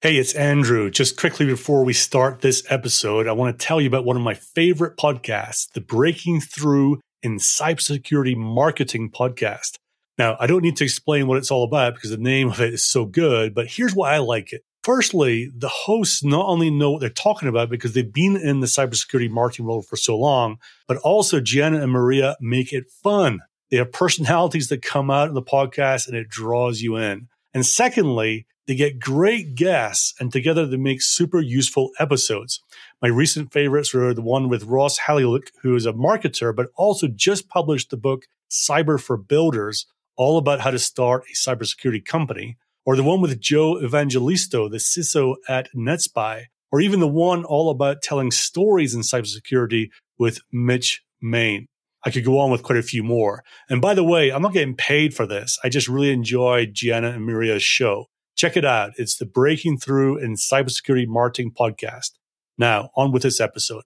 Hey, it's Andrew. Just quickly before we start this episode, I want to tell you about one of my favorite podcasts, the Breaking Through in Cybersecurity Marketing podcast. Now, I don't need to explain what it's all about because the name of it is so good, but here's why I like it. Firstly, the hosts not only know what they're talking about because they've been in the cybersecurity marketing world for so long, but also Gianna and Maria make it fun. They have personalities that come out in the podcast and it draws you in. And secondly, they get great guests, and together they make super useful episodes. My recent favorites were the one with Ross Haleliuk, who is a marketer, but also just published the book Cyber for Builders, all about how to start a cybersecurity company, or the one with Joe Evangelisto, the CISO at NetSPI, or even the one all about telling stories in cybersecurity with Mitch Main. I could go on with quite a few more. And by the way, I'm not getting paid for this. I just really enjoyed Gianna and Maria's show. Check it out. It's the Breaking Through in Cybersecurity Marketing podcast. Now, on with this episode.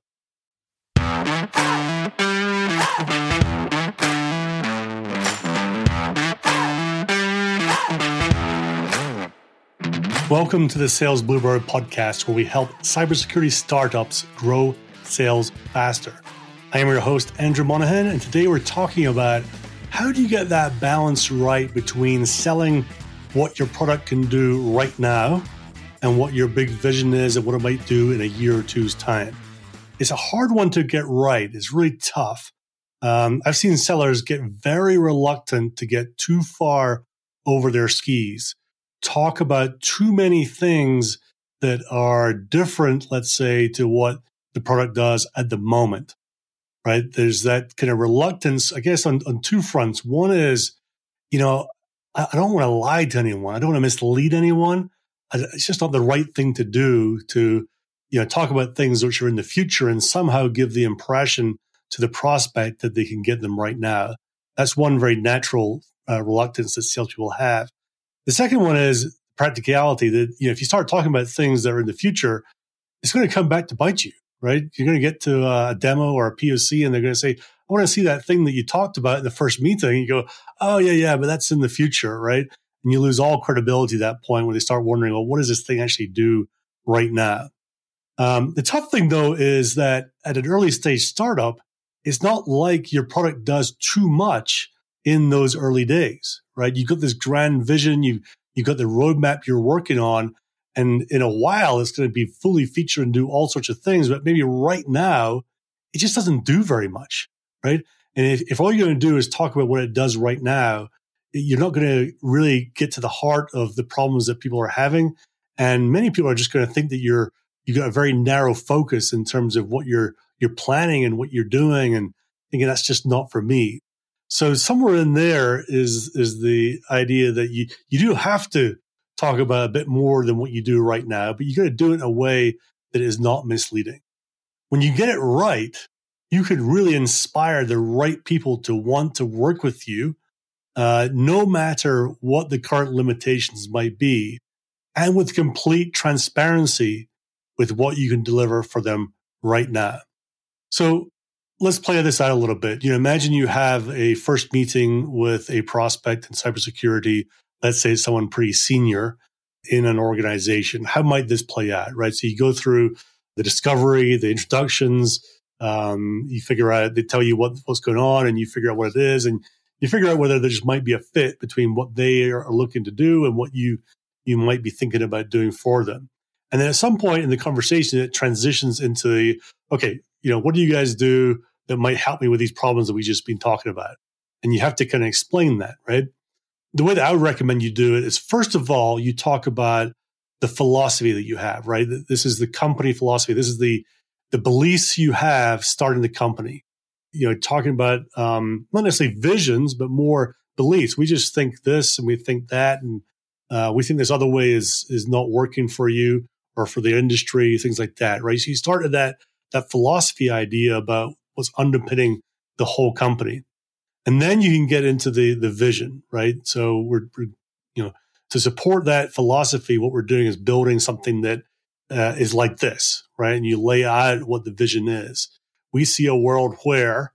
Welcome to the Sales Bluebird podcast, where we help cybersecurity startups grow sales faster. I am your host, Andrew Monahan, and today we're talking about how do you get that balance right between selling what your product can do right now and what your big vision is and what it might do in a year or two's time. It's a hard one to get right. It's really tough. Um, I've seen sellers get very reluctant to get too far over their skis, talk about too many things that are different, let's say, to what the product does at the moment, right? There's that kind of reluctance, I guess, on, on two fronts. One is, you know, I, don't want to lie to anyone. I don't want to mislead anyone. It's just not the right thing to do to, you know, talk about things which are in the future and somehow give the impression to the prospect that they can get them right now. That's one very natural uh, reluctance that salespeople have. The second one is practicality that, you know, if you start talking about things that are in the future, it's going to come back to bite you, right? You're going to get to a demo or a POC and they're going to say, I want to see that thing that you talked about in the first meeting. You go, oh, yeah, yeah, but that's in the future, right? And you lose all credibility at that point when they start wondering, well, what does this thing actually do right now? Um, the tough thing, though, is that at an early stage startup, it's not like your product does too much in those early days, right? You've got this grand vision, you you've got the roadmap you're working on, and in a while it's going to be fully featured and do all sorts of things. But maybe right now, it just doesn't do very much right? And if, if all you're going to do is talk about what it does right now, you're not going to really get to the heart of the problems that people are having. And many people are just going to think that you're you got a very narrow focus in terms of what you're you're planning and what you're doing, and thinking that's just not for me. So somewhere in there is is the idea that you you do have to talk about a bit more than what you do right now, but you got to do it in a way that is not misleading. When you get it right, you could really inspire the right people to want to work with you, uh, no matter what the current limitations might be, and with complete transparency with what you can deliver for them right now. So let's play this out a little bit. You know, imagine you have a first meeting with a prospect in cybersecurity. Let's say someone pretty senior in an organization. How might this play out, right? So you go through the discovery, the introductions, um, you figure out, they tell you what, what's going on and you figure out what it is. And you figure out whether there just might be a fit between what they are looking to do and what you, you might be thinking about doing for them. And then at some point in the conversation, it transitions into the, okay, you know, what do you guys do that might help me with these problems that we just been talking about? And you have to kind of explain that, right? The way that I would recommend you do it is first of all, you talk about the philosophy that you have, right? This is the company philosophy. This is the the beliefs you have starting the company. You know, talking about um, not necessarily visions, but more beliefs. We just think this and we think that, and uh, we think this other way is is not working for you or for the industry, things like that, right? So you started that that philosophy idea about what's underpinning the whole company, and then you can get into the the vision, right? So we're, we're you know to support that philosophy, what we're doing is building something that uh, is like this, right? And you lay out what the vision is. We see a world where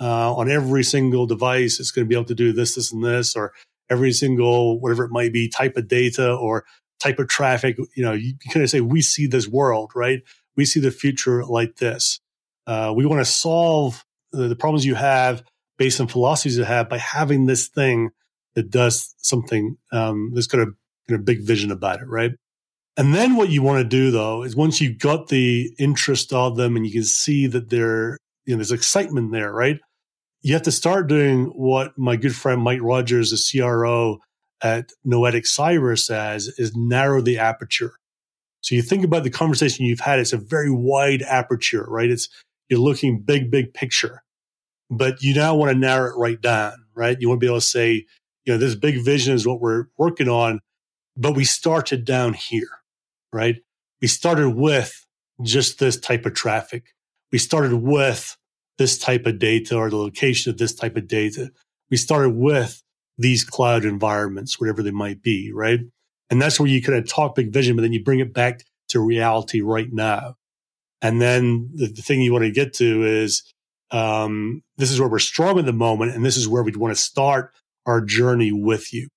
uh, on every single device, it's going to be able to do this, this, and this, or every single, whatever it might be, type of data or type of traffic, you know, you, you kind of say, we see this world, right? We see the future like this. Uh, we want to solve the, the problems you have based on philosophies you have by having this thing that does something um, that's got a, got a big vision about it, right? And then what you want to do though is once you've got the interest of them and you can see that there, you know, there's excitement there, right? You have to start doing what my good friend Mike Rogers, the CRO at Noetic Cyber says is narrow the aperture. So you think about the conversation you've had, it's a very wide aperture, right? It's, you're looking big, big picture, but you now want to narrow it right down, right? You want to be able to say, you know, this big vision is what we're working on, but we started down here, right? We started with just this type of traffic. We started with this type of data or the location of this type of data. We started with these cloud environments, whatever they might be, right? And that's where you kind of talk big vision, but then you bring it back to reality right now. And then the, the thing you want to get to is um, this is where we're strong at the moment, and this is where we'd want to start our journey with you.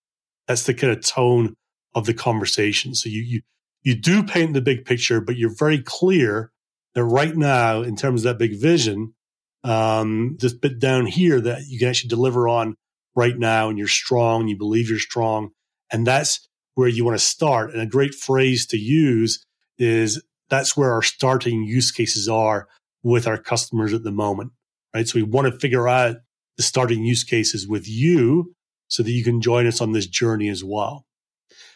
That's the kind of tone of the conversation. So you you you do paint the big picture, but you're very clear that right now, in terms of that big vision, um, this bit down here that you can actually deliver on right now and you're strong, and you believe you're strong. And that's where you want to start. And a great phrase to use is that's where our starting use cases are with our customers at the moment, right? So we want to figure out the starting use cases with you so that you can join us on this journey as well.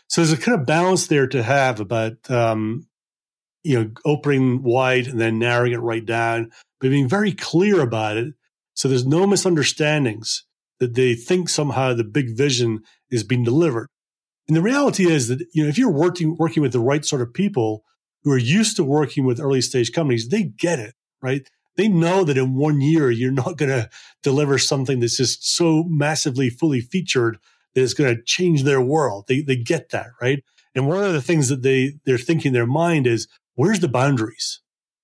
So there's a kind of balance there to have about, um, you know, opening wide and then narrowing it right down, but being very clear about it. So there's no misunderstandings that they think somehow the big vision is being delivered. And the reality is that, you know, if you're working, working with the right sort of people who are used to working with early stage companies, they get it, right? They know that in one year, you're not going to deliver something that's just so massively fully featured that it's going to change their world. They, they get that, right? And one of the things that they, they're thinking in their mind is, where's the boundaries?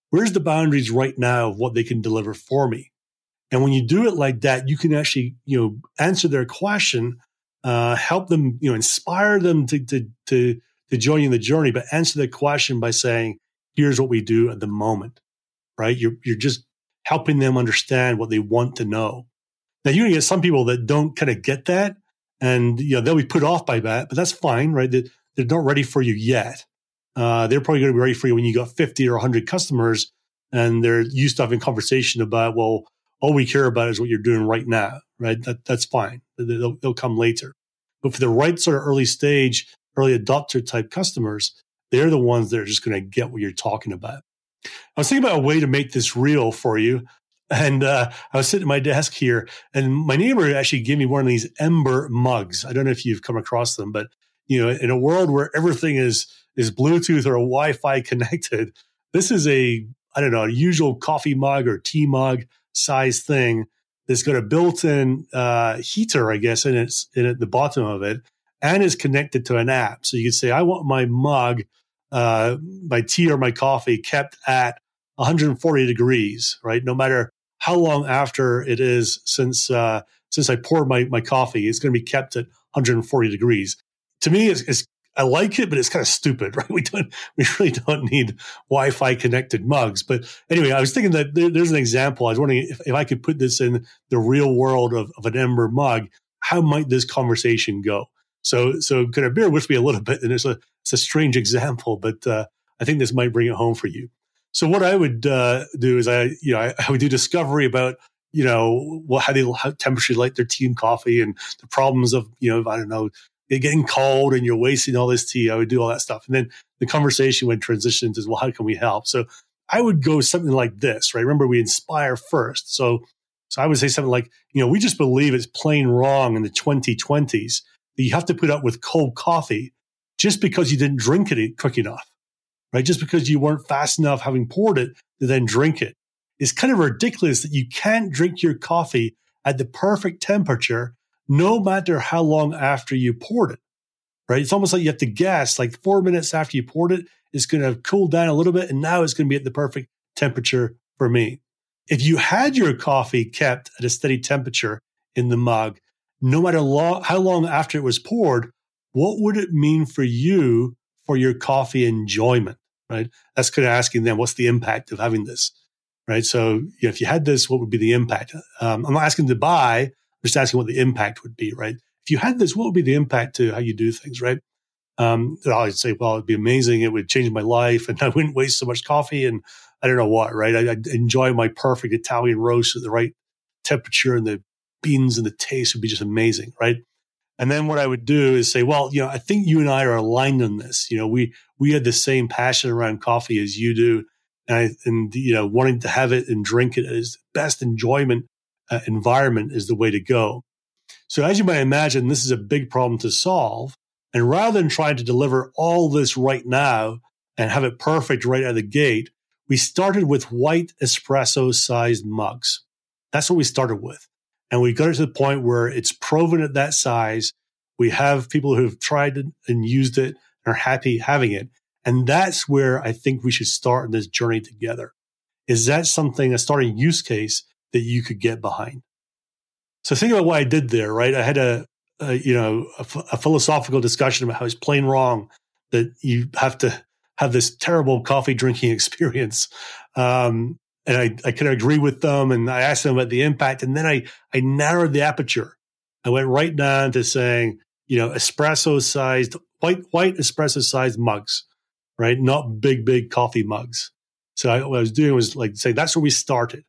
Where's the boundaries right now of what they can deliver for me? And when you do it like that, you can actually, you know, answer their question, uh, help them, you know, inspire them to, to, to, to join you in the journey, but answer the question by saying, here's what we do at the moment, right? You're, you're just helping them understand what they want to know. Now you're going to get some people that don't kind of get that and, you know, they'll be put off by that, but that's fine, right? They, they're not ready for you yet. Uh, they're probably going to be ready for you when you got 50 or 100 customers and they're used to having conversation about, well, all we care about is what you're doing right now, right? That, that's fine. They'll, they'll come later. But for the right sort of early stage, early adopter type customers, they're the ones that are just going to get what you're talking about. I was thinking about a way to make this real for you. And uh, I was sitting at my desk here, and my neighbor actually gave me one of these Ember mugs. I don't know if you've come across them, but you know, in a world where everything is is Bluetooth or Wi-Fi connected, this is a I don't know a usual coffee mug or tea mug size thing that's got a built-in uh, heater, I guess, in its in at the bottom of it, and is connected to an app. So you can say, I want my mug, uh, my tea or my coffee kept at 140 degrees, right? No matter how long after it is since uh, since I poured my my coffee, it's going to be kept at 140 degrees. To me, it's, it's I like it, but it's kind of stupid, right? We don't, we really don't need Wi-Fi connected mugs. But anyway, I was thinking that there, there's an example. I was wondering if, if, I could put this in the real world of, of, an Ember mug, how might this conversation go? So, so kind of bear with me a little bit. And it's a, it's a strange example, but uh, I think this might bring it home for you. So what I would uh, do is I, you know, I, I would do discovery about you know, well, how they how temperature light their tea and coffee and the problems of, you know, I don't know, getting cold and you're wasting all this tea. I would do all that stuff. And then the conversation would transition to, well, how can we help? So I would go something like this, right? Remember, we inspire first. So, so I would say something like, you know, we just believe it's plain wrong in the 2020s that you have to put up with cold coffee just because you didn't drink it quick enough, right? Just because you weren't fast enough having poured it to then drink it. It's kind of ridiculous that you can't drink your coffee at the perfect temperature no matter how long after you poured it, right? It's almost like you have to guess, like four minutes after you poured it, it's going to cool down a little bit. And now it's going to be at the perfect temperature for me. If you had your coffee kept at a steady temperature in the mug, no matter how long after it was poured, what would it mean for you for your coffee enjoyment, right? That's kind of asking them, what's the impact of having this, right? So if you had this, what would be the impact? Um, I'm not asking to buy, I'm just asking what the impact would be, right? If you had this, what would be the impact to how you do things, right? Um, I'd say, well, it'd be amazing. It would change my life and I wouldn't waste so much coffee and I don't know what, right? I, would enjoy my perfect Italian roast at the right temperature and the beans and the taste would be just amazing, right? And then what I would do is say, well, you know, I think you and I are aligned on this. You know, we we had the same passion around coffee as you do, and I, and you know, wanting to have it and drink it as best enjoyment uh, environment is the way to go. So as you might imagine, this is a big problem to solve. And rather than trying to deliver all this right now and have it perfect right out of the gate, we started with white espresso sized mugs. That's what we started with. And we got it to the point where it's proven at that size. We have people who've tried and used it and are happy having it. And that's where I think we should start this journey together. Is that something, a starting use case that you could get behind? So think about what I did there, right? I had a, a you know, a, a philosophical discussion about how it's plain wrong that you have to have this terrible coffee drinking experience. Um, and I, I could agree with them. And I asked them about the impact. And then I, I narrowed the aperture. I went right down to saying, you know, espresso sized, white, white espresso sized mugs, right? Not big, big coffee mugs. So I, what I was doing was like say, that's where we started,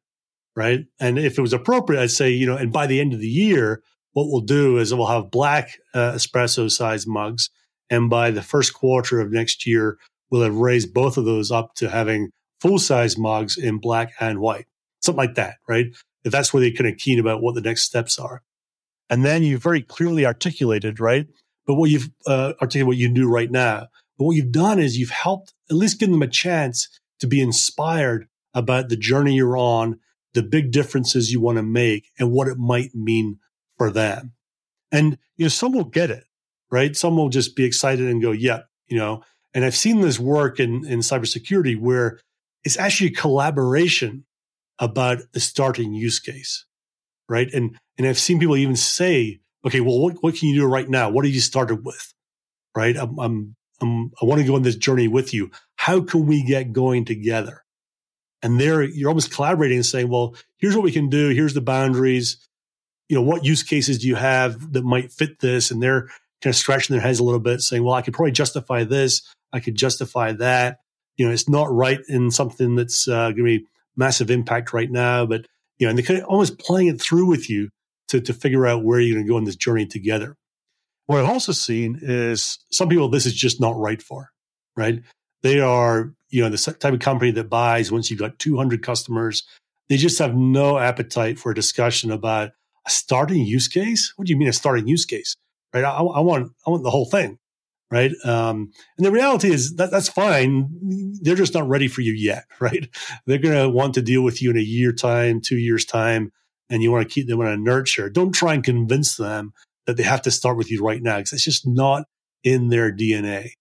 right? And if it was appropriate, I'd say, you know, and by the end of the year, what we'll do is we'll have black uh, espresso sized mugs. And by the first quarter of next year, we'll have raised both of those up to having full size mugs in black and white, something like that, right? If that's where they're kind of keen about what the next steps are. And then you very clearly articulated, right? But what you've uh, articulated what you do right now. But what you've done is you've helped at least give them a chance to be inspired about the journey you're on, the big differences you want to make, and what it might mean for them. And you know, some will get it, right? Some will just be excited and go, "Yeah," you know. And I've seen this work in in cybersecurity where it's actually a collaboration about the starting use case, right? And and I've seen people even say, okay, well, what, what can you do right now? What have you started with, right? I'm, I'm, I'm I want to go on this journey with you. How can we get going together? And there, you're almost collaborating and saying, well, here's what we can do. Here's the boundaries. You know, what use cases do you have that might fit this? And they're kind of scratching their heads a little bit, saying, well, I could probably justify this. I could justify that you know, it's not right in something that's uh, going to be massive impact right now, but you know, and they're kind of almost playing it through with you to to figure out where you're going to go on this journey together. What I've also seen is some people this is just not right for, right? They are, you know, the type of company that buys once you've got 200 customers, they just have no appetite for a discussion about a starting use case. What do you mean a starting use case, right? I, I want, I want the whole thing right? Um, and the reality is that that's fine. They're just not ready for you yet, right? They're going to want to deal with you in a year time, two years time, and you want to keep them in a nurture. Don't try and convince them that they have to start with you right now because it's just not in their DNA,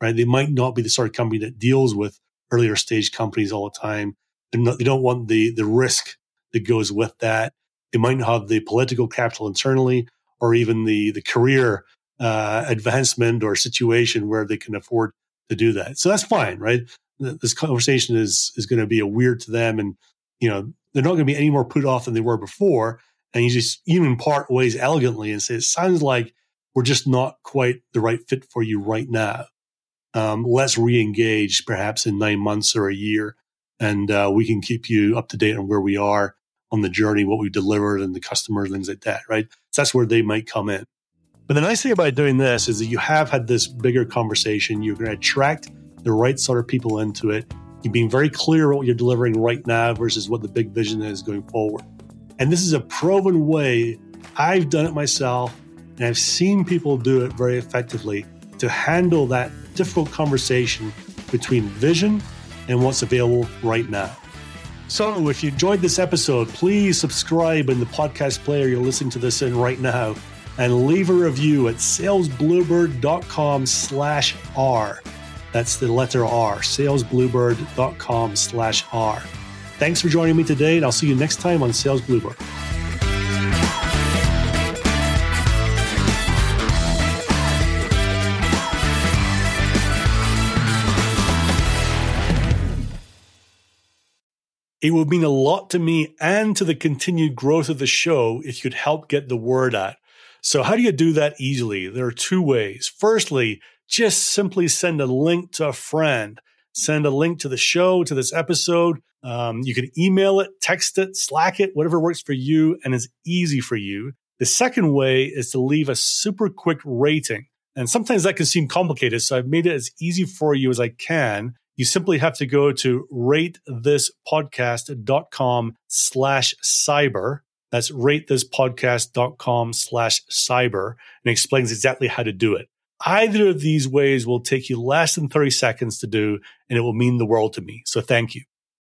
right? They might not be the sort of company that deals with earlier stage companies all the time. Not, they don't want the the risk that goes with that. They might not have the political capital internally or even the the career uh, advancement or situation where they can afford to do that. So that's fine, right? This conversation is is going to be a weird to them, and you know they're not going to be any more put off than they were before. And you just even part ways elegantly and say, "It sounds like we're just not quite the right fit for you right now. Um, let's re-engage, perhaps in nine months or a year, and uh, we can keep you up to date on where we are on the journey, what we've delivered, and the customers, things like that. Right? So that's where they might come in. But the nice thing about doing this is that you have had this bigger conversation. You're going to attract the right sort of people into it. You're being very clear what you're delivering right now versus what the big vision is going forward. And this is a proven way. I've done it myself, and I've seen people do it very effectively to handle that difficult conversation between vision and what's available right now. So, if you enjoyed this episode, please subscribe in the podcast player you're listening to this in right now and leave a review at salesbluebird.com slash R. That's the letter R, salesbluebird.com slash R. Thanks for joining me today, and I'll see you next time on Sales Bluebird. It would mean a lot to me and to the continued growth of the show if you'd help get the word out. So how do you do that easily? There are two ways. Firstly, just simply send a link to a friend. Send a link to the show, to this episode. Um, you can email it, text it, Slack it, whatever works for you and is easy for you. The second way is to leave a super quick rating. And sometimes that can seem complicated. So I've made it as easy for you as I can. You simply have to go to ratethispodcast.com slash cyber. That's ratethispodcast.com slash cyber and explains exactly how to do it. Either of these ways will take you less than 30 seconds to do, and it will mean the world to me. So thank you.